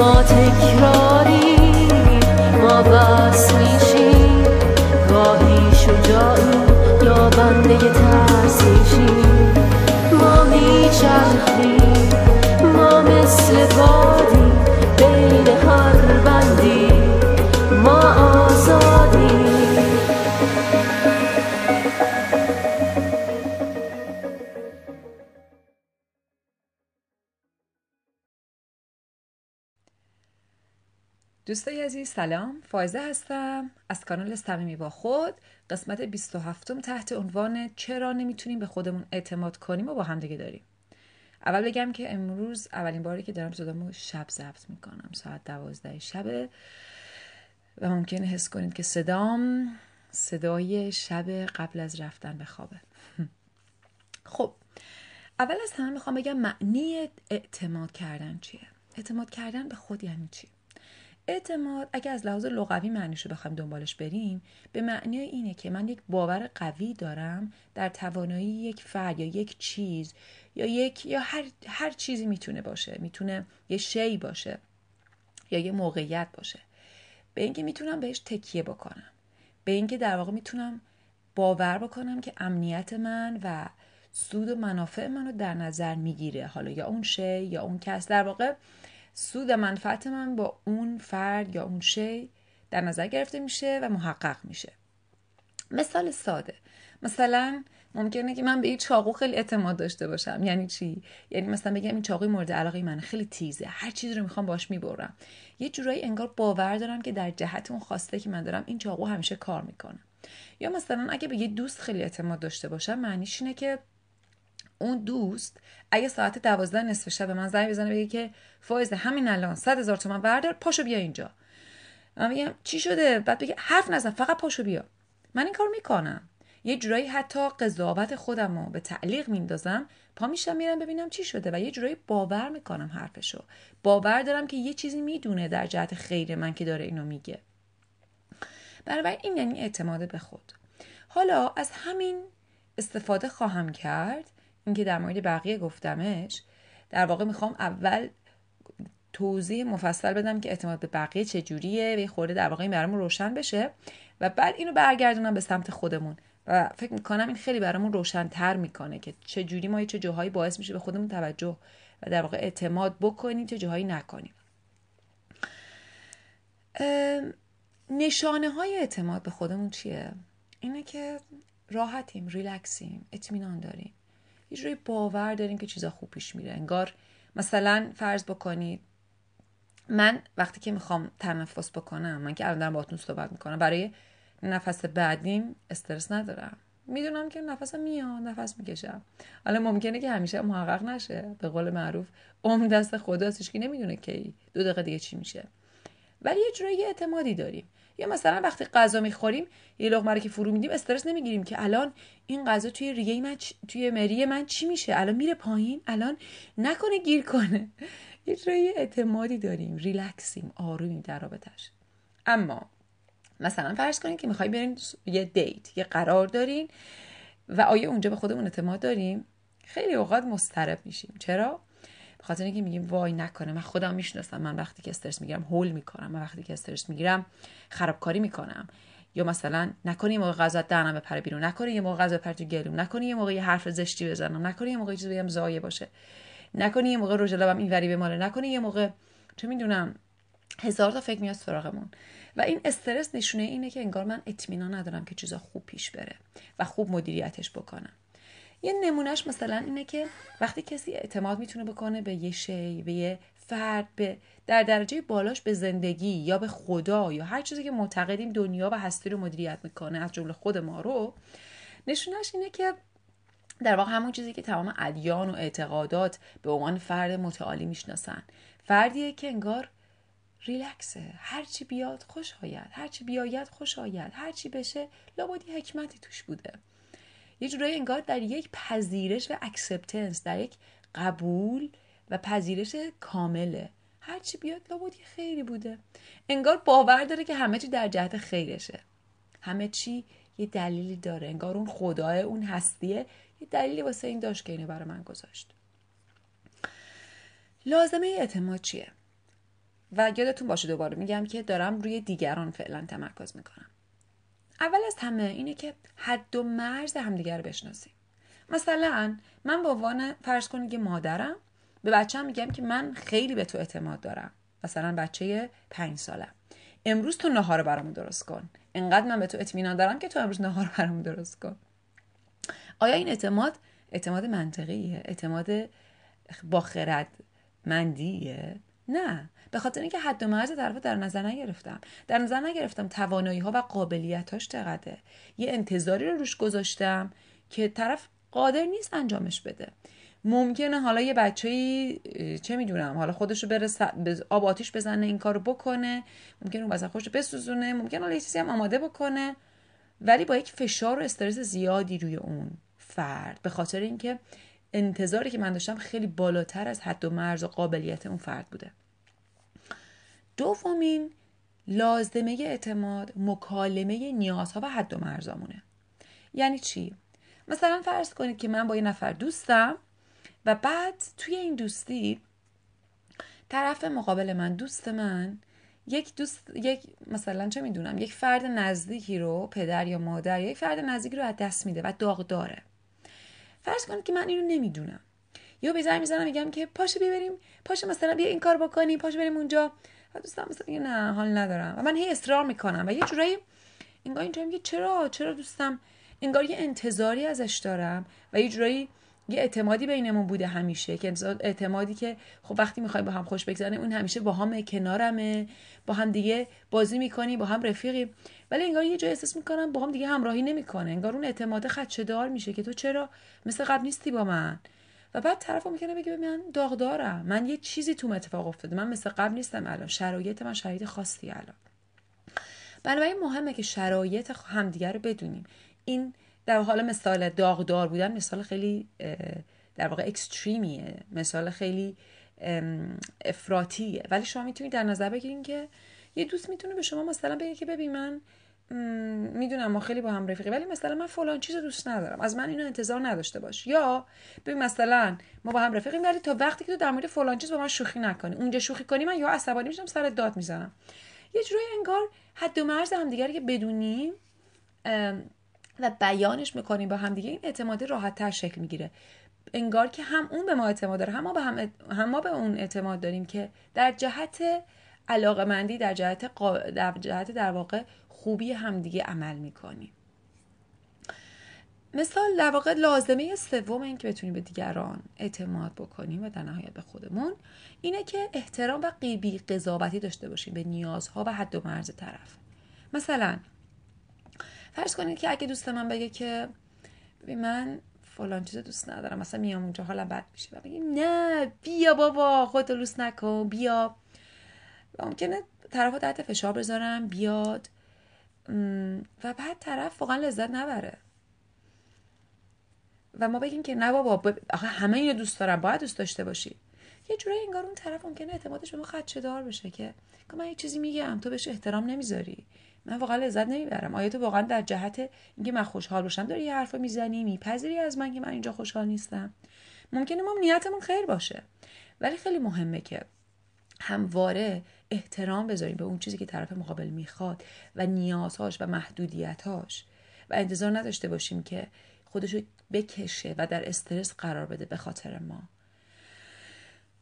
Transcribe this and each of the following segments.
ما تکراری ما بس میشیم. گاهی شجاعی یا بنده ترس میشیم. ما میچرخیم دوستای عزیز سلام. فایزه هستم. از کانال صمیمی با خود. قسمت 27 تحت عنوان چرا نمی‌تونیم به خودمون اعتماد کنیم و با هم دیگه داریم. اول بگم که امروز اولین باری که دارم صدامو شب ضبط می‌کنم. ساعت دوازده شبه و ممکنه حس کنید که صدام صدای شب قبل از رفتن به خوابه. خب اول از همه می‌خوام بگم معنی اعتماد کردن چیه؟ اعتماد کردن به خود یعنی چی؟ اعتماد اگه از لحاظ لغوی معنیشو بخوایم دنبالش بریم به معنی اینه که من یک باور قوی دارم در توانایی یک فرد یا یک چیز یا یک یا هر, هر چیزی می‌تونه باشه می‌تونه یه شی باشه یا یه موقعیت باشه. به اینکه می‌تونم بهش تکیه بکنم. به اینکه در واقع می‌تونم باور بکنم که امنیت من و سود و منافع منو در نظر می‌گیره. حالا یا اون شی یا اون کس. در واقع سود منفعت من با اون فرد یا اون شی در نظر گرفته میشه و محقق میشه. مثال ساده. مثلا ممکنه که من به این چاقو خیلی اعتماد داشته باشم. یعنی چی؟ یعنی مثلا بگم این چاقوی مورد علاقه منه خیلی تیزه. هر چیزی رو می‌خوام باش می‌برم. یه جورایی انگار باور دارم که در جهت اون خواسته که من دارم این چاقو همیشه کار می‌کنه. یا مثلا اگه به یه دوست خیلی اعتماد داشته باشم معنیش اینه که اون دوست اگه ساعت دوازده نصف شب به من زنگ بزنه بگه که فایزه همین الان صد هزار تومن بردار پاشو بیا اینجا. من میگم چی شده؟ بعد بگه حرف نزن فقط پاشو بیا. من این کار می‌کنم. یه جورایی حتی قضاوت خودم رو به تعلیق میندازم پا میشم میرم ببینم چی شده و یه جورایی باور می‌کنم حرفشو. باور دارم که یه چیزی می‌دونه در جهت خیر من که داره اینو میگه. بنابراین این یعنی اعتماد به خود. حالا از همین استفاده خواهم کرد. اینکه در مورد بقیه گفتمش در واقع می‌خوام اول توضیح مفصل بدم که اعتماد به بقیه چجوریه و خورده در واقع این برامون روشن بشه و بعد اینو برگردونم به سمت خودمون و فکر می‌کنم این خیلی برامون روشنتر می‌کنه که چه جوری ما چه جاهایی باعث میشه به خودمون توجه و در واقع اعتماد بکنیم چه جاهایی نکنیم. نشانه های اعتماد به خودمون چیه؟ اینه که راحتیم ریلکسیم اطمینان داریم. یه جوری باور داریم که چیزا خوب پیش میره. انگار مثلا فرض بکنید من وقتی که می‌خوام تنفس بکنم من که الان دارم باهاتون صحبت می‌کنم برای نفس بعدیم استرس ندارم. می‌دونم که نفسم میاد نفس می‌کشم حالا ممکنه که همیشه محقق نشه. به قول معروف عمر دست خداست که نمی‌دونه کی. دو دقیقه دیگه چی میشه. ولی یه جورایی اعتمادی داریم. یا مثلا وقتی غذا می‌خوریم یه لقمه رو که فرو میدیم استرس نمی‌گیریم که الان این غذا توی ریه من چ... توی مری من چی میشه؟ الان میره پایین الان نکنه گیر کنه. یه جورایی اعتمادی داریم ریلکسیم آرومیم در رابطش اما مثلا فرض کنید که می‌خوای برین یه دیت یه قرار دارین و آیا اونجا به خودمون اعتماد داریم؟ خیلی اوقات مضطرب میشیم. چرا؟ به خاطر اینکه میگیم وای نکنه من خودم می‌شناسم. من وقتی که استرس می‌گیرم هول می‌کنم من وقتی که استرس می‌گیرم خرابکاری می‌کنم. یا مثلا نکنه یه موقع غذا دهنم بپره بیرون نکنه یه موقع غذا بپره تو گلوم نکنه یه موقع یه حرف زشتی بزنم نکنه یه موقع چیزی بگم زایه باشه نکنه یه موقع رژ لبم اینوری بماله نکنه یه موقع چه می‌دونم هزار تا فکر میاد سراغمون. و این استرس نشونه اینه که انگار من اطمینان ندارم که چیزا خوب پیش بره و خوب مدیریتش بکنم. یه نمونهش مثلا اینه که وقتی کسی اعتماد می‌تونه بکنه به یه شی به یه فرد به در درجه بالاش به زندگی یا به خدا یا هر چیزی که معتقدیم دنیا و هستی رو مدیریت می‌کنه از جمله خود ما رو نشونش اینه که در واقع همون چیزی که تمام ادیان و اعتقادات به عنوان فرد متعالی می‌شناسن. فردیه که انگار ریلکسه. هرچی بیاد خوش آید. هرچی بیاید خوش آید. هرچی بشه لابدی حکمتی توش بوده. یه جورایی انگار در یک پذیرش و acceptance در یک قبول و پذیرش کامله. هرچی بیاد لابدی خیری بوده. انگار باور داره که همه چی در جهت خیرشه. همه چی یه دلیلی داره. انگار اون خداه اون هستیه یه دلیلی واسه این داشت که اینو برای من گذاشت. لازمه اعتماد چیه؟ و یادتون باشه دوباره میگم که دارم روی دیگران فعلا تمرکز می‌کنم. اول از همه اینه که حد و مرز همدیگر رو بشناسیم. مثلا من با عنوان فرض کنید که مادرم به بچه‌م میگم که من خیلی به تو اعتماد دارم. مثلا بچه پنج ساله. امروز تو نهار برامون درست کن. انقدر من به تو اطمینان دارم که تو امروز نهار برامون درست کن. آیا این اعتماد اعتماد منطقیه؟ اعتماد با خرد مندیه نه. به خاطر اینکه حد و مرز طرف در نظر نگرفتم. در نظر نگرفتم توانایی ها و قابلیتاش چقدره. یه انتظاری رو روش گذاشتم که طرف قادر نیست انجامش بده. ممکنه حالا یه بچه چه می‌دونم حالا خودشو بره آب آتیش بزنه این کارو بکنه. ممکنه اون وسط خوش بسوزونه. ممکنه حالا یه چیزی هم آماده بکنه. ولی با یک فشار و استرس زیادی روی اون فرد. به خاطر اینکه انتظاری که من داشتم خیلی بالاتر از حد و مرز و قابلیت اون فرد بوده. دومین لازمه اعتماد مکالمه نیازها و حد و مرزامونه. یعنی چی؟ مثلا فرض کنید که من با یه نفر دوستم و بعد توی این دوستی طرف مقابل من دوست من یک دوست یک مثلا چه می‌دونم یک فرد نزدیکی رو پدر یا مادر یا یک فرد نزدیکی رو از دست میده و داغ داره. فرض کنید که من اینو نمی‌دونم. یا به می‌زنم میگم که پاشو ببریم پاشو مثلا بیا این کار بکنیم پاشو بریم اونجا. و دوستم مثلا نه حال ندارم. و من هی اصرار می‌کنم. و یه جورایی انگار اینجا میگه چرا؟ چرا دوستم؟ انگار یه انتظاری ازش دارم. و یه جورایی یه اعتمادی بینمون بوده همیشه که اعتمادی که خب وقتی می‌خوایم با هم خوش بگذرونیم اون همیشه با هم کنارمه. با هم دیگه بازی می‌کنی با هم رفیقی. ولی انگار یه جای احساس می‌کنم با هم دیگه همراهی نمی‌کنه. انگار اون اعتماد خدشه دار میشه که تو چرا مثل قبل نیستی با من؟ و بعد طرف می‌کنه بگه من داغدارم من یه چیزی تو اتفاق افتاده. من مثل قبل نیستم الان. شرایط من شرایط خاصی الان. بنابراین مهمه که شرایط همدیگه رو بدونیم. این در حال مثال داغدار بودن مثال خیلی در واقع اکستریمیه. مثال خیلی افراتیه ولی شما می‌تونید در نظر بگیرین که یه دوست می‌تونه به شما مثلا بگه که ببین من می‌دونم ما خیلی با هم رفیقی ولی مثلا من فلان چیز دوست ندارم. از من اینو انتظار نداشته باش. یا ببین مثلا ما با هم رفیقیم ولی تا وقتی که تو در مورد فلان چیز با من شوخی نکنی. اونجا شوخی کنی من یا عصبانی میشم سر داد می‌زنم. یه جوری انگار حد و مرز همدیگه که بدونیم و بیانش می‌کنیم با همدیگه این اعتماد راحت تر شکل می‌گیره. انگار که هم اون به ما اعتماد داره هم ما به, هم, هم ما به اون اعتماد داریم که در جهت علاقه مندی در جهت, در جهت در واقع خوبی همدیگه عمل می‌کنیم. مثال در واقع لازمه سوم این که بتونیم به دیگران اعتماد بکنیم و در نهایت به خودمون اینه که احترام و قیبی قضاوتی داشته باشیم به نیازها و حد و مرز طرف. مثلا فرض کنید که اگه دوست من بگه که من فلان چیز دوست ندارم مثلا میام اونجا حالا بد میشه. و بگیم نه بیا بابا خودتو لوس نکن بیا. ممکنه طرف تحت فشار بذارم بیاد. و بعد طرف واقعا لذت نبره. و ما بگیم که نه بابا آخه همه اینو دوست دارم باید دوست داشته باشی. یه جورایی انگار اون طرف ممکنه اعتمادش به ما خدشه دار بشه که من یه چیزی میگم تو بهش احترام نمی‌ذاری. من واقعا لذت نمی‌برم. آیا تو واقعا در جهت اینکه من خوشحال باشم داری یه حرفا می‌زنی میپذیری از من که من اینجا خوشحال نیستم؟ ممکنه ما نیتمون خیر باشه. ولی خیلی مهمه که همواره احترام بذاریم به اون چیزی که طرف مقابل می‌خواد و نیازهاش و محدودیتهاش. و انتظار نداشته باشیم که خودشو بکشه و در استرس قرار بده به خاطر ما.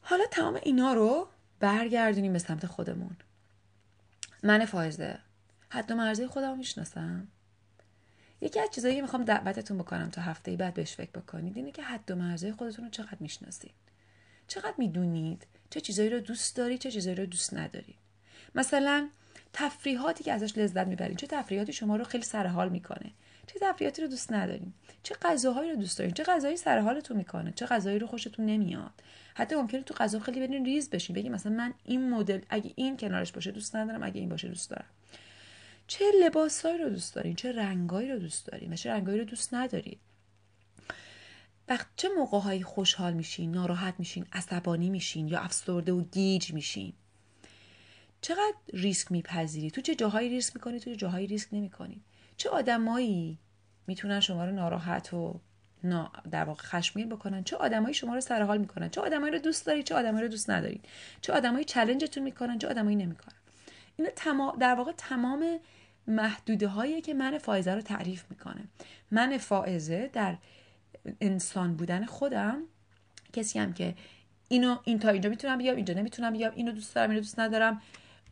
حالا تمام اینا رو برگردونیم به سمت خودمون. من فایزه حد و مرزه خودم می‌شناسم. یکی از چیزایی که می‌خوام دعوتتون بکنم تا هفته بعد بهش فکر بکنید اینه که حد و مرزه خودتون رو چقدر می‌شناسید. چقدر می‌دونید؟ چه چیزایی رو دوست داری چه چیزایی رو دوست نداری مثلا تفریحاتی که ازش لذت می‌برین چه تفریحاتی شما رو خیلی سرحال می‌کنه؟ چه تفریحاتی رو دوست ندارین چه غذاهایی رو دوست دارین چه غذایی سر حالتون می‌کنه؟ چه غذایی رو خوشتون نمیاد؟ حتی ممکنه تو غذا خیلی برین ریز بشین بگی مثلا من این مدل اگه این کنارش باشه دوست ندارم اگه این باشه دوست دارم. چه لباسایی رو دوست دارین؟ چه رنگایی رو دوست دارین؟ و چه رنگایی رو دوست ندارید؟ وقت چه موقع خوشحال میشین ناراحت میشین عصبانی میشین یا افسرده و گیج میشین؟ چقدر ریسک میپذیری؟ تو چه جاهایی ریسک می‌کنی تو چه جاهایی ریسک نمی‌کنی؟ چه آدمایی می‌تونن شما رو ناراحت و در واقع خشمگین بکنن؟ چه آدمایی شما رو سر حال می‌کنن؟ چه آدمایی رو دوست داری چه آدمایی رو دوست ندارید؟ چه آدمایی چالنجتون می‌کنن چه آدمایی نمی‌کنن؟ این تمام در واقع تمام محدوده هایی که من فائزه رو تعریف می‌کنه من فائزه در انسان بودن خودم کسی هم که اینو این تا اینجا می‌تونم بیام اینجا نمی‌تونم بیام اینو دوست دارم اینو دوست ندارم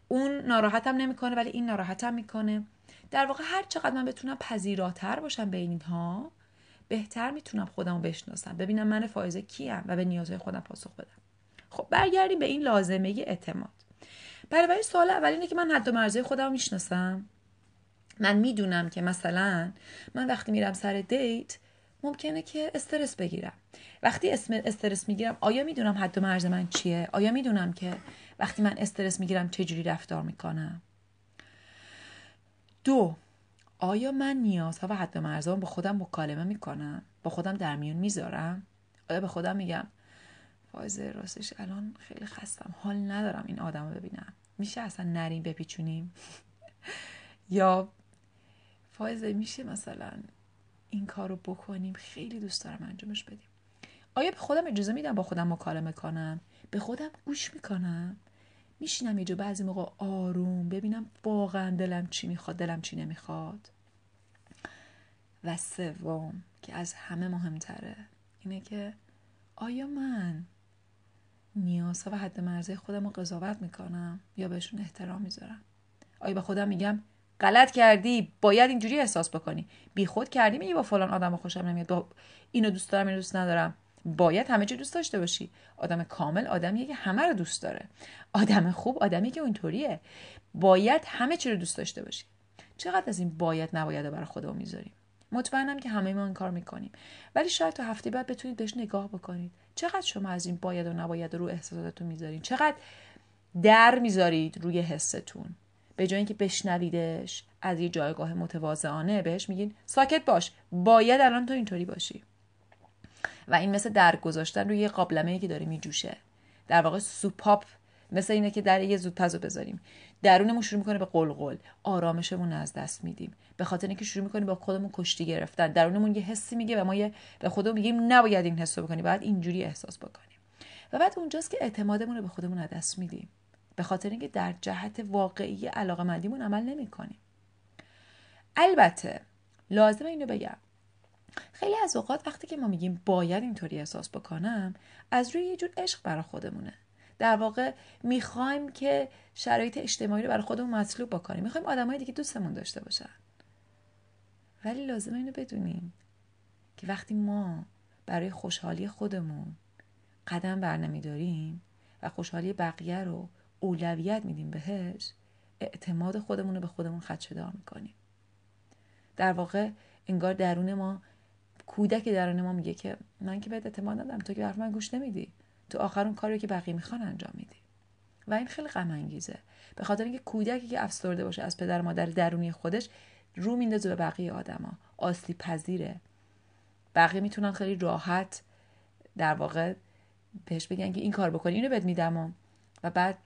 اون ناراحتم نمی‌کنه ولی این ناراحتم می‌کنه. در واقع هر چقدر من بتونم پذیراتر باشم به اینها بهتر می‌تونم خودم رو بشناسم ببینم من فائزه کیم و به نیازهای خودم پاسخ بدم. خب برگردیم به این لازمه اعتماد. برای سوال اول اینه که من حد و مرزهای خودم می‌شناسم. من می‌دونم که مثلا من وقتی میرم سر دیت ممکنه که استرس بگیرم. وقتی اسم استرس می‌گیرم آیا می‌دونم حد و مرز من چیه؟ آیا می‌دونم که وقتی من استرس می‌گیرم چجوری رفتار می‌کنم؟ دو آیا من نیازها و حد و مرزام با خودم مکالمه می‌کنم؟ با خودم در میون می‌ذارم؟ آیا به خودم میگم فایزه راستش الان خیلی خستم حال ندارم این آدم رو ببینم. میشه اصلا نریم بپیچونیم؟ یا فایزه میشه مثلا این کار رو بکنیم خیلی دوست دارم انجامش بدیم. آیا به خودم اجازه میدم با خودم مکالمه کنم؟ به خودم گوش می‌کنم. میشینم یه بعضی موقع آروم ببینم واقعا دلم چی می‌خواد دلم چی نمی‌خواد. و سوم که از همه مهمتره اینه که آیا من نیازها و حد مرزه خودم رو قضاوت می‌کنم یا بهشون احترام می‌ذارم؟ آیا به خودم میگم غلط کردی باید اینجوری احساس بکنی. بی خود کردی میگی با فلان آدم خوشم نمیاد. با اینو دوست دارم اینو دوست ندارم. باید همه چی دوست داشته باشی. آدم کامل آدمیه که همه رو دوست داره. آدم خوب آدمی که اونطوریه باید همه چی رو دوست داشته باشی. چقدر از این باید نباید برای خودمون می‌ذاریم؟ مطمئنم که همه ما این کار می‌کنیم. ولی شاید تا هفته بعد بتونید بهش نگاه بکنید. چقدر شما از این باید و نباید رو احساساتتون می‌ذارید چقدر در می‌ذارید روی حستون؟ به جای اینکه بشنویدش از یه جایگاه متواضعانه بهش میگین ساکت باش. باید الان تو اینطوری باشی. و این مثل در گذاشتن روی قابلمه که داره میجوشه. در واقع سوپاپ مثل اینه که در یه زودپزو بذاریم. درونمون شروع می‌کنه به قلقل. آرامشمون از دست میدیم. به خاطر اینکه شروع می‌کنیم با خودمون کشتی گرفتن. درونمون یه حسی میگه و ما یه به خودمون میگیم نباید این حس رو بکنیم باید اینجوری احساس بکنیم. و بعد اونجاست که اعتمادمون رو به خودمون از دست میدیم. به خاطر اینکه در جهت واقعی علاقه مندیمون عمل نمی‌کنیم. البته لازم اینو بگم. خیلی از اوقات وقتی که ما میگیم باید اینطوری احساس بکنم از روی یه جور عشق برای خودمونه. در واقع می‌خوایم که شرایط اجتماعی رو برای خودمون مطلوب بکنیم. می‌خوایم آدمای دیگه دوستمون داشته باشن. ولی لازم اینو بدونیم که وقتی ما برای خوشحالی خودمون قدم بر نمیداریم و خوشحالی بقیه رو اولویت میدیم بهش اعتماد خودمون رو به خودمون خدشهدار می‌کنیم. در واقع انگار درون ما کودک درون ما میگه که من که بهت اعتماد ندارم تو که حرف من گوش نمیدی. تو آخر اون کاری که بقیه می‌خوان انجام میدی. و این خیلی غم انگیزه. به خاطر اینکه کودکی که افسرده باشه از پدر مادر درونی خودش رو میندازه به بقیه آدما. آسلی پذیره. بقیه می‌تونن خیلی راحت در واقع بهش بگن که این کار بکنی اینو بهت میدم و بعد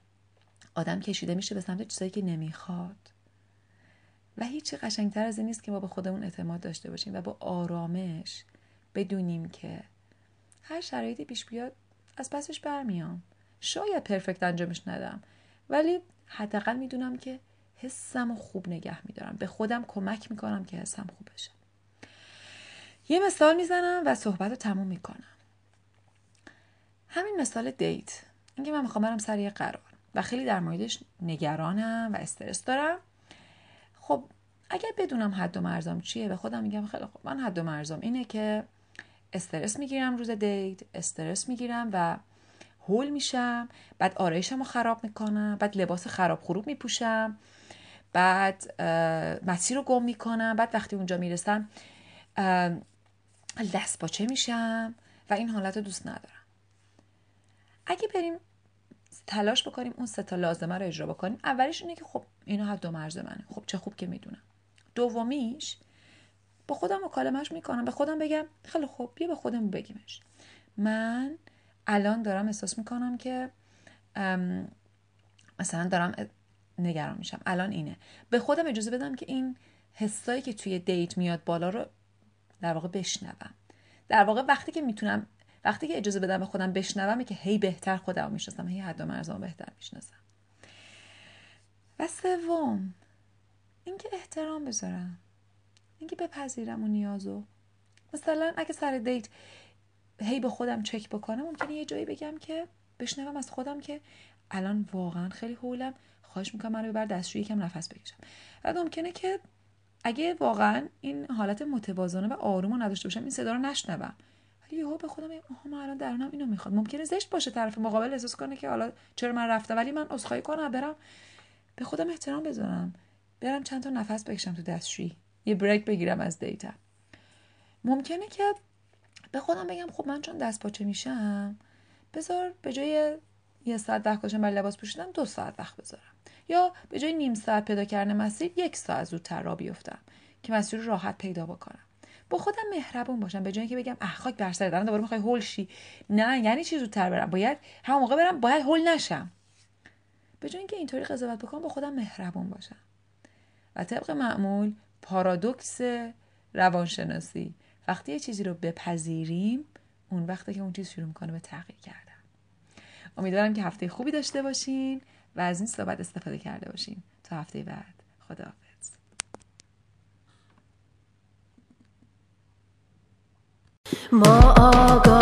آدم کشیده میشه به سمت چیزایی که نمی‌خواد. و هیچی قشنگتر از این نیست که ما به خودمون اعتماد داشته باشیم و با آرامش بدونیم که هر شرایطی پیش بیاد از پسش برمیام. شاید پرفکت انجامش ندم ولی حداقل می‌دونم که حسم خوب نگه میدارم. به خودم کمک می‌کنم که حسم خوب بشه. یه مثال می‌زنم و صحبت رو تموم می‌کنم. همین مثال دیت. اینکه من می‌خوام برم سر یه قرار. و خیلی در موردش نگرانم و استرس دارم. خب اگر بدونم حد و مرزم چیه به خودم میگم خیلی خب من حد و مرزم اینه که استرس می‌گیرم روز دیت استرس می‌گیرم و هول میشم. بعد آرایشم خراب می‌کنم. بعد لباس خراب خروب میپوشم. بعد مسیر رو گم می‌کنم. بعد وقتی اونجا می‌رسم دست باچه میشم و این حالت رو دوست ندارم. اگه بریم تلاش بکنیم اون سه تا لازمه رو اجرا بکنیم. اولیش اینه که خب اینو حد دو مرز منه. خب چه خوب که می‌دونم. دومیش با خودم مکالمهش می‌کنم. به خودم بگم خیلی خوب بیا به خودم بگیمش. من الان دارم احساس می‌کنم که مثلا دارم نگران میشم. الان اینه. به خودم اجازه بدم که این حسایی که توی دیت میاد بالا رو در واقع بشنوم. در واقع وقتی که می‌تونم وقتی که اجازه بدم به خودم بشنوم که هی بهتر خودم می‌شناسم هی حد و مرزمو بهتر می‌شناسم. و سوم اینکه احترام بذارم. اینکه بپذیرم اون نیازو. مثلا اگه سر دیت هی به خودم چک بکنم ممکنه یه جایی بگم که بشنوم از خودم که الان واقعا خیلی حولم. خواهش می‌کنم من رو ببر دستشویی یکم نفس بکشم. بعد ممکنه که اگه واقعا این حالت متوازنه و آروم رو نداشته باشم این صدا رو نشنوم. یهو به خودم آها من الان درونم اینو می‌خواد ممکنه زشت باشه طرف مقابل احساس کنه که حالا چرا من رفتم ولی من عذرخواهی کنم برم به خودم احترام بذارم. برم چند تا نفس بکشم تو دستشویی. یه بریک بگیرم از دیتا ممکنه که به خودم بگم خب من چون دست پاچه میشم بذار به جای یه ساعت وقت گذاشتن برای لباس پوشیدن دو ساعت وقت بذارم. یا به جای نیم ساعت پیدا کردن مسیر یک ساعت زودتر را بیفتم که مسیر راحت پیدا بکنم. با خودم مهربون باشم به جای اینکه بگم اخ خاک بر سر دارم دوباره می‌خوای هول شی. نه یعنی چی زودتر برم؟ باید همون موقع برم باید هول نشم. به جای اینکه اینطوری قضاوت بکنم با خودم مهربون باشم. و طبق معمول پارادوکس روانشناسی. وقتی یه چیزی رو بپذیریم اون وقتی که اون چیز شروع می‌کنه به تغییر کردن. امیدوارم که هفته خوبی داشته باشین و از این صحبت استفاده کرده باشین. تا هفته بعد خداحافظ. ما آگاهی